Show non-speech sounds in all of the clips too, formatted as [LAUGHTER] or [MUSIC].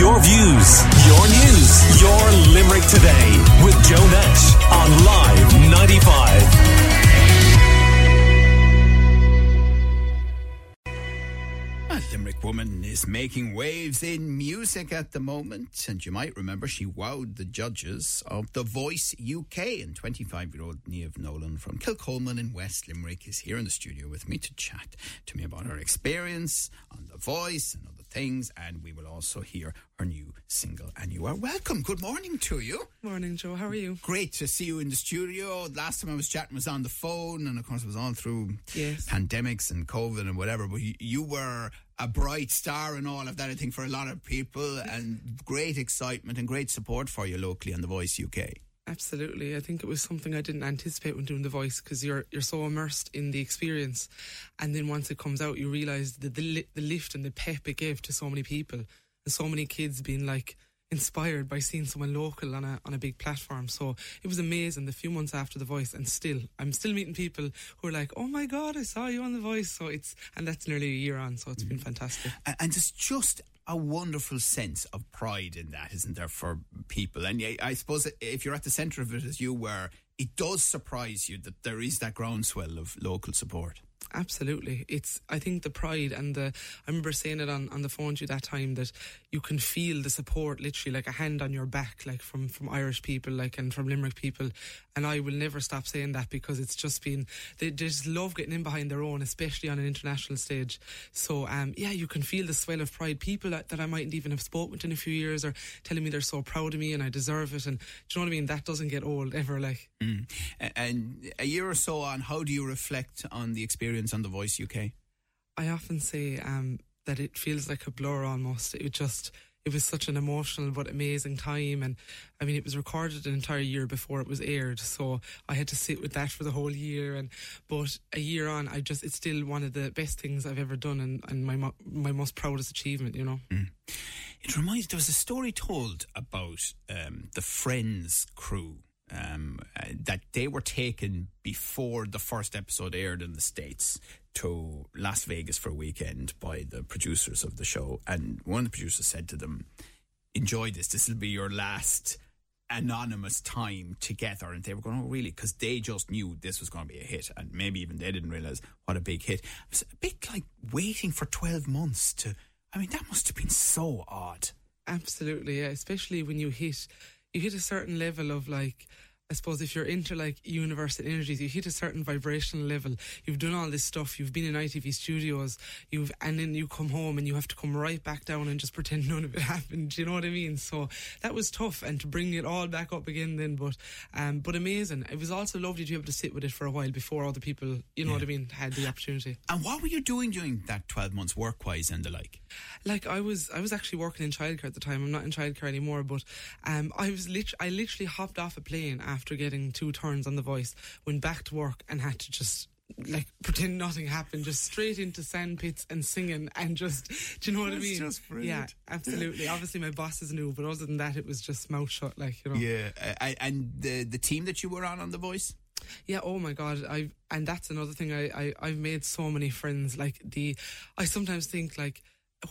Your views, your news, your Limerick today with Joe Nash on Live 95. A Limerick woman is making waves in music at the moment, and you might remember she wowed the judges of The Voice UK. And 25 year old Niamh Nolan from Kilcolman in West Limerick is here in the studio with me to chat to me about her experience on The Voice and other things. And we will also hear her new single. And you are welcome. Good morning to you. Morning, Joe. How are you? Great to see you in the studio. Last time I was chatting was on the phone, and of course, it was all through Yes. pandemics and COVID and whatever. But you, you were a bright star and all of that, I think, for a lot of people, and great excitement and great support for you locally on The Voice UK. Absolutely. I think it was something I didn't anticipate when doing the voice because you're you're so immersed in the experience, and then once it comes out, you realise the the, li- the lift and the pep it gave to so many people and so many kids being like inspired by seeing someone local on a on a big platform. So it was amazing. The few months after the voice, and still I'm still meeting people who are like, "Oh my god, I saw you on the voice." So it's and that's nearly a year on. So it's been mm. fantastic. And, there's just a wonderful sense of pride in that, isn't there, for people? And I, suppose if you're at the centre of it as you were, it does surprise you that there is that groundswell of local support. Absolutely. It's I think the pride and the I remember saying it on, on the phone to you that time that you can feel the support literally like a hand on your back, like from, from Irish people, like and from Limerick people. And I will never stop saying that because it's just been they, just love getting in behind their own, especially on an international stage. So um yeah, you can feel the swell of pride. People that, that I mightn't even have spoken to in a few years are telling me they're so proud of me and I deserve it and do you know what I mean? That doesn't get old ever like Mm. And a year or so on, how do you reflect on the experience on The Voice UK? I often say um, that it feels like a blur almost. It just it was such an emotional but amazing time, and I mean it was recorded an entire year before it was aired, so I had to sit with that for the whole year. And but a year on, I just it's still one of the best things I've ever done, and, and my my most proudest achievement. You know. It reminds there was a story told about um, the Friends crew um, uh, that they were taken before the first episode aired in the states to Las Vegas for a weekend by the producers of the show, and one of the producers said to them, "Enjoy this. This will be your last." Anonymous time together, and they were going, Oh, really? Because they just knew this was going to be a hit, and maybe even they didn't realize what a big hit. It was a bit like waiting for 12 months to. I mean, that must have been so odd. Absolutely, yeah. Especially when you hit you hit a certain level of like I suppose if you're into like universal energies, you hit a certain vibrational level. You've done all this stuff. You've been in ITV studios. You've and then you come home and you have to come right back down and just pretend [LAUGHS] none of it happened. Do you know what I mean? So that was tough, and to bring it all back up again then. But um, but amazing. It was also lovely to be able to sit with it for a while before other people, you know what I mean, had the opportunity. And what were you doing during that 12 months work wise and the like? like I was I was actually working in childcare at the time. I'm not in childcare anymore, but um, I was lit- I literally hopped off a plane after getting two turns on the voice, went back to work and had to just like pretend nothing happened, just straight into sand pits and singing and just [LAUGHS] do you know what I mean? just brilliant. Yeah, absolutely. [LAUGHS] Obviously my bosses knew, but other than that it was just mouth shut like, you know. Yeah. Uh, and the, the team that you were on on The Voice? Yeah, oh my god, I and that's another thing I, I I've made so many friends. Like the, I sometimes think like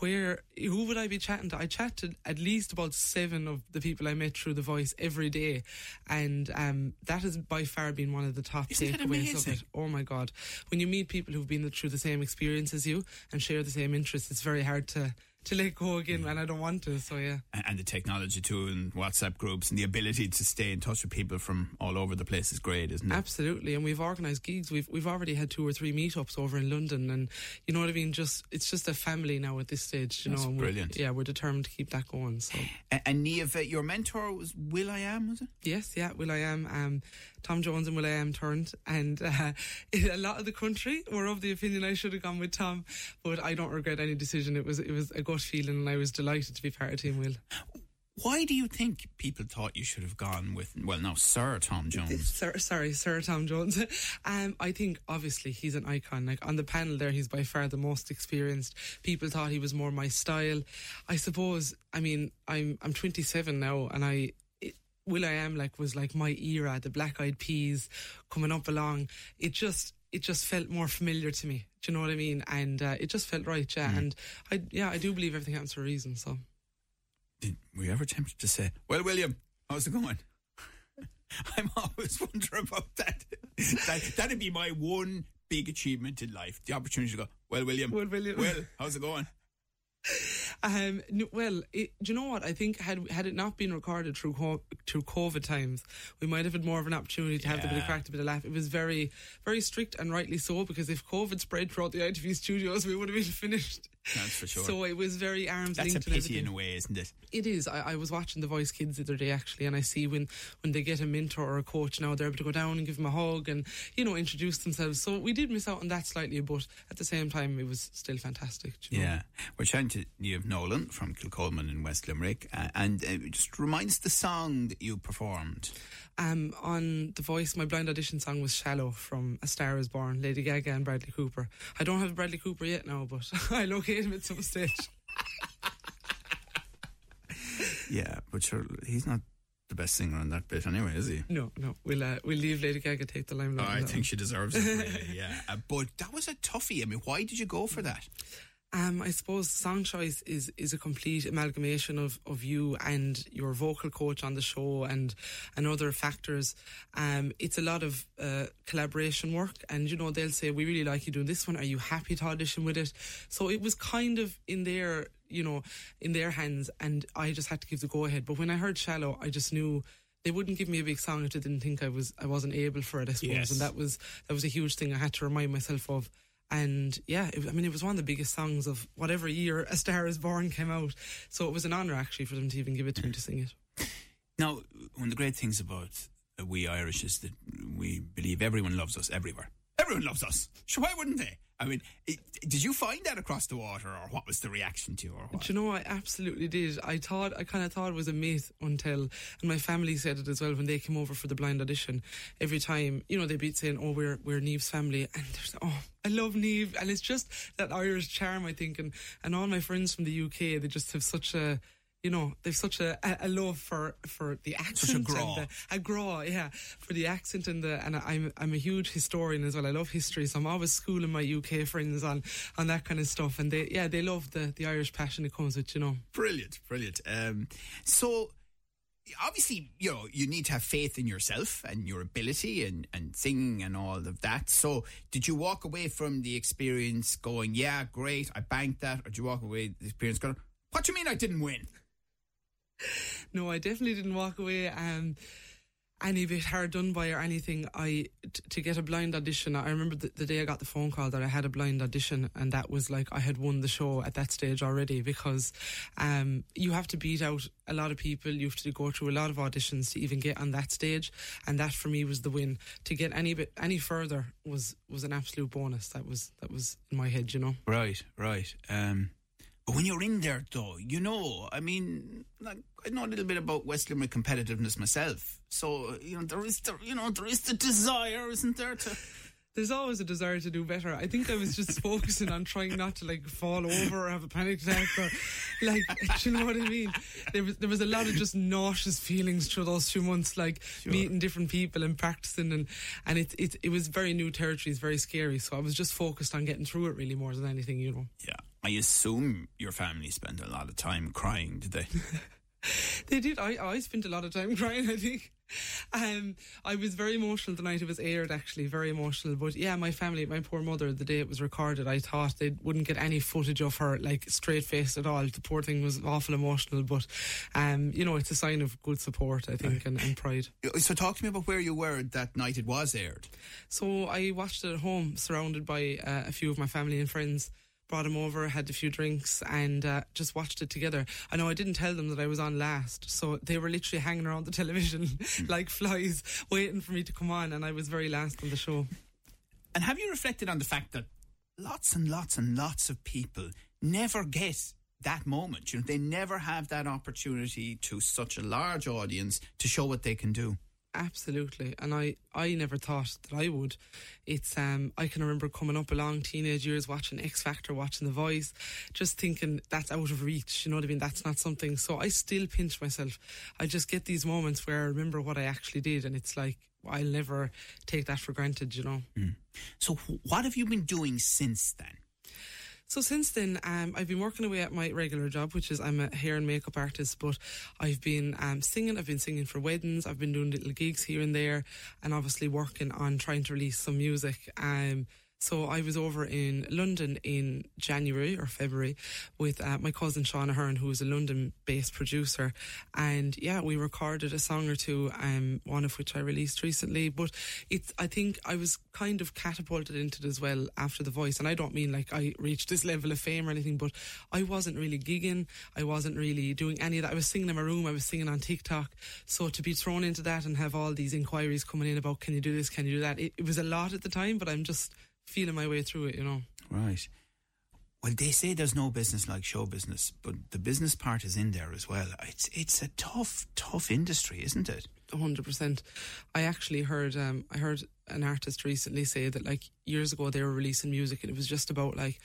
where who would I be chatting to? I chat to at least about seven of the people I met through the voice every day, and um, that has by far been one of the top Isn't takeaways of it. Oh my god, when you meet people who've been through the same experience as you and share the same interests, it's very hard to to let go again, when I don't want to. So yeah. And and the technology too, and WhatsApp groups, and the ability to stay in touch with people from all over the place is great, isn't it? Absolutely, and we've organised gigs. We've we've already had two or three meetups over in London, and you know what I mean. Just it's just a family now at this stage. You That's know, and we're- brilliant. Yeah, we're determined to keep that going. So And, and Niamh, your mentor was Will I Am, was it? yes, yeah, Will I am. Um, Tom Jones and Will I am turned, and uh, [LAUGHS] a lot of the country were of the opinion I should have gone with Tom, but I don't regret any decision. It was it was a gut feeling, and I was delighted to be part of Team Will. Why do you think people thought you should have gone with, well, now, Sir Tom Jones? Sir, sorry, Sir Tom Jones. [LAUGHS] Um, I think obviously he's an icon. Like on the panel there, he's by far the most experienced. People thought he was more my style. I suppose. I mean, I'm I'm 27 now, and I. Will I Am like was like my era, the Black Eyed Peas coming up along. It just it just felt more familiar to me. Do you know what I mean? And uh, it just felt right, yeah. And I yeah, I do believe everything happens for a reason. So Did, were you ever tempted to say, "Well, William, how's it going"? [LAUGHS] I'm always [LAUGHS] wondering about that. that. That'd be my one big achievement in life: the opportunity to go, "Well, William, Well, William." well, how's it going?" [LAUGHS] Um, no, well, it, do you know what? I think had had it not been recorded through co- through COVID times, we might have had more of an opportunity to have a bit of Yeah. craic, a bit of laugh. It was very, very strict and rightly so because if COVID spread throughout the ITV studios, we would have been [LAUGHS] finished. That's for sure. So it was very arms That's a pity everything. in a way, isn't it? It is. I, I was watching The Voice Kids the other day actually, and I see when when they get a mentor or a coach now, they're able to go down and give them a hug and you know introduce themselves. So we did miss out on that slightly, but at the same time, it was still fantastic. you know? Yeah, we're chatting to Niamh Nolan from Kilcolman in West Limerick, uh, and uh, just remind us the song that you performed. Um, on The Voice, my blind audition song was "Shallow" from A Star Is Born, Lady Gaga and Bradley Cooper. I don't have Bradley Cooper yet now, but [LAUGHS] I locate him at some stage. [LAUGHS] Yeah, but sure, he's not the best singer on that bit anyway, is he? No, no, we'll uh, we'll leave Lady Gaga take the limelight. Oh, I think she deserves it, really, [LAUGHS] yeah. Uh, but that was a toughie. I mean, why did you go for that? Um, I suppose song choice is is a complete amalgamation of, of you and your vocal coach on the show and and other factors. Um, it's a lot of uh, collaboration work, and you know they'll say we really like you doing this one. Are you happy to audition with it? So it was kind of in their you know in their hands, and I just had to give the go ahead. But when I heard "Shallow," I just knew. They wouldn't give me a big song if they didn't think I was I wasn't able for it. I suppose, Yes. and that was that was a huge thing I had to remind myself of. And yeah, it, I mean, it was one of the biggest songs of whatever year A Star Is Born came out. So it was an honour actually for them to even give it to me to sing it. Now, one of the great things about uh, we Irish is that we believe everyone loves us everywhere. Everyone loves us. So why wouldn't they? I mean, it, did you find that across the water, or what was the reaction to or what? Do you know, I absolutely did. I thought, I kind of thought it was a myth until, and my family said it as well when they came over for the blind audition. Every time, you know, they'd be saying, "Oh, we're we're Niamh's family," and there's, oh, I love Niamh, and it's just that Irish charm, I think, and and all my friends from the UK, they just have such a. You know, they've such a, a, a love for, for the accent grá. and the, a grá, yeah, for the accent and the and I'm I'm a huge historian as well. I love history, so I'm always schooling my UK friends on on that kind of stuff, and they yeah they love the the Irish passion it comes with, you know. Brilliant, brilliant. Um, so, obviously, you know, you need to have faith in yourself and your ability and, and singing and all of that. So, did you walk away from the experience going, yeah, great, I banked that? Or did you walk away the experience going, what do you mean I didn't win? No, I definitely didn't walk away um, any bit hard done by or anything. I t- to get a blind audition. I remember the, the day I got the phone call that I had a blind audition, and that was like I had won the show at that stage already because um, you have to beat out a lot of people. You have to go through a lot of auditions to even get on that stage, and that for me was the win. To get any bit any further was was an absolute bonus. That was that was in my head, you know. Right, right. Um, but when you're in there, though, you know, I mean, like, I know a little bit about West Limerick competitiveness myself. So, you know, there is the, you know, there is the desire, isn't there, to... there's always a desire to do better. I think I was just [LAUGHS] focusing on trying not to like fall over or have a panic attack or like, [LAUGHS] do you know what I mean? There was there was a lot of just nauseous feelings through those two months, like meeting different people and practicing, and and it it it was very new territory, it's very scary. So I was just focused on getting through it really more than anything, you know. Yeah. I assume your family spent a lot of time crying, did they? [LAUGHS] They did. I I spent a lot of time crying. [LAUGHS] I think. Um, I was very emotional the night it was aired. Actually, very emotional. But yeah, my family, my poor mother, the day it was recorded, I thought they wouldn't get any footage of her like straight faced at all. The poor thing was awful emotional. But um, you know, it's a sign of good support, I think, and, and pride. so talk to me about where you were that night it was aired. So I watched it at home, surrounded by uh, a few of my family and friends. Brought him over, had a few drinks, and uh, just watched it together. I know I didn't tell them that I was on last, so they were literally hanging around the television [LAUGHS] like flies, waiting for me to come on, and I was very last on the show. And have you reflected on the fact that lots and lots and lots of people never get that moment? You know, they never have that opportunity to such a large audience to show what they can do. Absolutely, and I, I never thought that I would. It's um I can remember coming up along teenage years watching X Factor, watching The Voice, just thinking that's out of reach. You know what I mean? That's not something. So I still pinch myself. I just get these moments where I remember what I actually did, and it's like I'll never take that for granted. You know. So, what have you been doing since then? So since then, um, I've been working away at my regular job, which is I'm a hair and makeup artist. But I've been um, singing. I've been singing for weddings. I've been doing little gigs here and there, and obviously working on trying to release some music. Um, so I was over in London in January or February with uh, my cousin Sean Ahern, who is a London-based producer, and yeah, we recorded a song or two, um, one of which I released recently. But it's I think I was kind of catapulted into it as well after The Voice, and I don't mean like I reached this level of fame or anything, but I wasn't really gigging, I wasn't really doing any of that. I was singing in my room, I was singing on TikTok, so to be thrown into that and have all these inquiries coming in about can you do this, can you do that, it, it was a lot at the time, but I'm just feeling my way through it, you know. Right. Well, they say there's no business like show business, but the business part is in there as well. It's it's a tough, tough industry, isn't it? hundred percent. I actually heard um, I heard an artist recently say that like years ago they were releasing music and it was just about like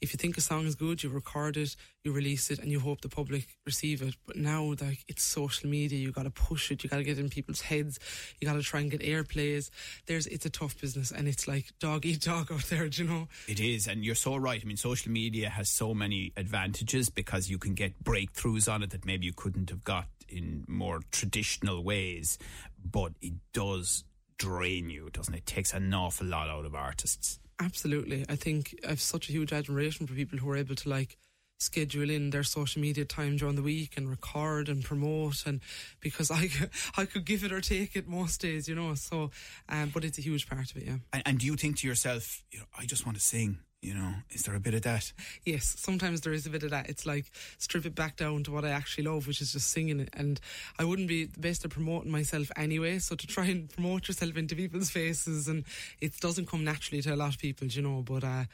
if you think a song is good, you record it, you release it, and you hope the public receive it. But now like it's social media, you got to push it, you got to get in people's heads, you got to try and get airplays. There's it's a tough business and it's like dog eat dog [LAUGHS] out there, do you know? It is, and you're so right. I mean, social media has so many advantages because you can get breakthroughs on it that maybe you couldn't have got in more traditional ways, but it does drain you, doesn't it? It takes an awful lot out of artists. Absolutely. I think I've such a huge admiration for people who are able to like schedule in their social media time during the week and record and promote and because I [LAUGHS] I could give it or take it most days, you know. So um but it's a huge part of it, yeah. And, and do you think to yourself, you know, I just want to sing? You know, is there a bit of that? Yes, sometimes there is a bit of that. It's like strip it back down to what I actually love, which is just singing. And I wouldn't be the best at promoting myself anyway. So to try and promote yourself into people's faces, and it doesn't come naturally to a lot of people, you know. But uh,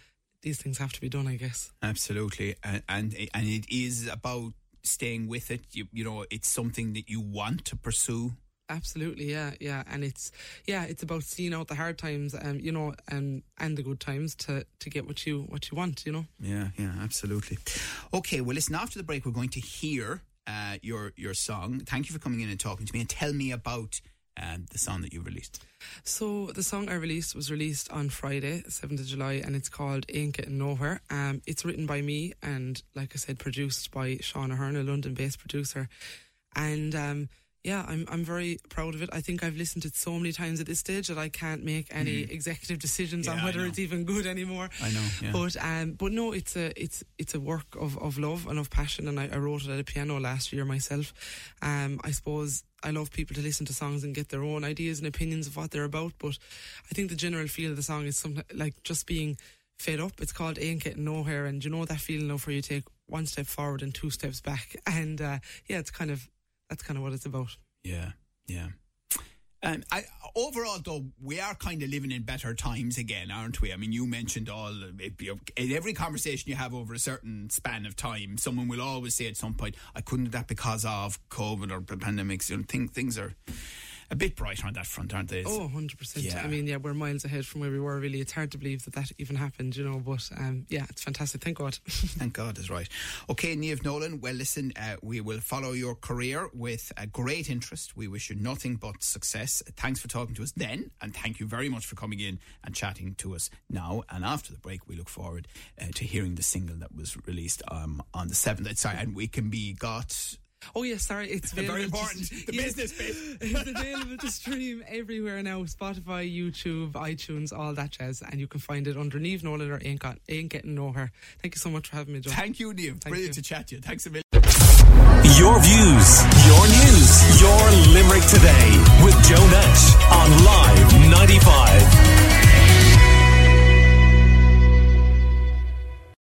these things have to be done, I guess. Absolutely, and and, and it is about staying with it. You you know, it's something that you want to pursue Absolutely, yeah, yeah, and it's yeah, it's about seeing out the hard times, um, you know, and and the good times to to get what you what you want, you know. Yeah, yeah, absolutely. Okay, well, listen. After the break, we're going to hear uh, your your song. Thank you for coming in and talking to me, and tell me about um, the song that you released. So the song I released was released on Friday, seventh of July, and it's called "Ain't Getting Nowhere." Um, it's written by me and, like I said, produced by Sean Ahern, a London-based producer, and. Um, yeah, I'm I'm very proud of it. I think I've listened to it so many times at this stage that I can't make any mm. executive decisions yeah, on whether it's even good anymore. I know, yeah. but um, but no, it's a it's it's a work of, of love and of passion, and I, I wrote it at a piano last year myself. Um, I suppose I love people to listen to songs and get their own ideas and opinions of what they're about, but I think the general feel of the song is something like just being fed up. It's called Ain't Getting Nowhere, and you know that feeling of where you take one step forward and two steps back, [LAUGHS] and uh, yeah, it's kind of that's kind of what it's about. Yeah, yeah. Um, I, overall, though, we are kind of living in better times again, aren't we? I mean, you mentioned all in every conversation you have over a certain span of time, someone will always say at some point, "I couldn't do that because of COVID or pandemics." You know, think, things are a bit brighter on that front, aren't they? Oh, 100%. Yeah. I mean, yeah, we're miles ahead from where we were, really. It's hard to believe that that even happened, you know, but um, yeah, it's fantastic. Thank God. [LAUGHS] Thank God is right. Okay, Niamh Nolan, well, listen, uh, we will follow your career with a great interest. We wish you nothing but success. Thanks for talking to us then, and thank you very much for coming in and chatting to us now. And after the break, we look forward uh, to hearing the single that was released um, on the 7th. Sorry, and we can be got Oh yes, sorry, it's very important. To, the yes, business [LAUGHS] bit. it's [LAUGHS] available to stream everywhere now: Spotify, YouTube, iTunes, all that jazz, and you can find it under Niamh Nolan or Ain't, Got, Ain't Getting Nowhere. Thank you so much for having me, John. Thank you, Niamh. Thank Brilliant you. to chat to you. Thanks a million. Your views, your news, your Limerick today with Joe Nash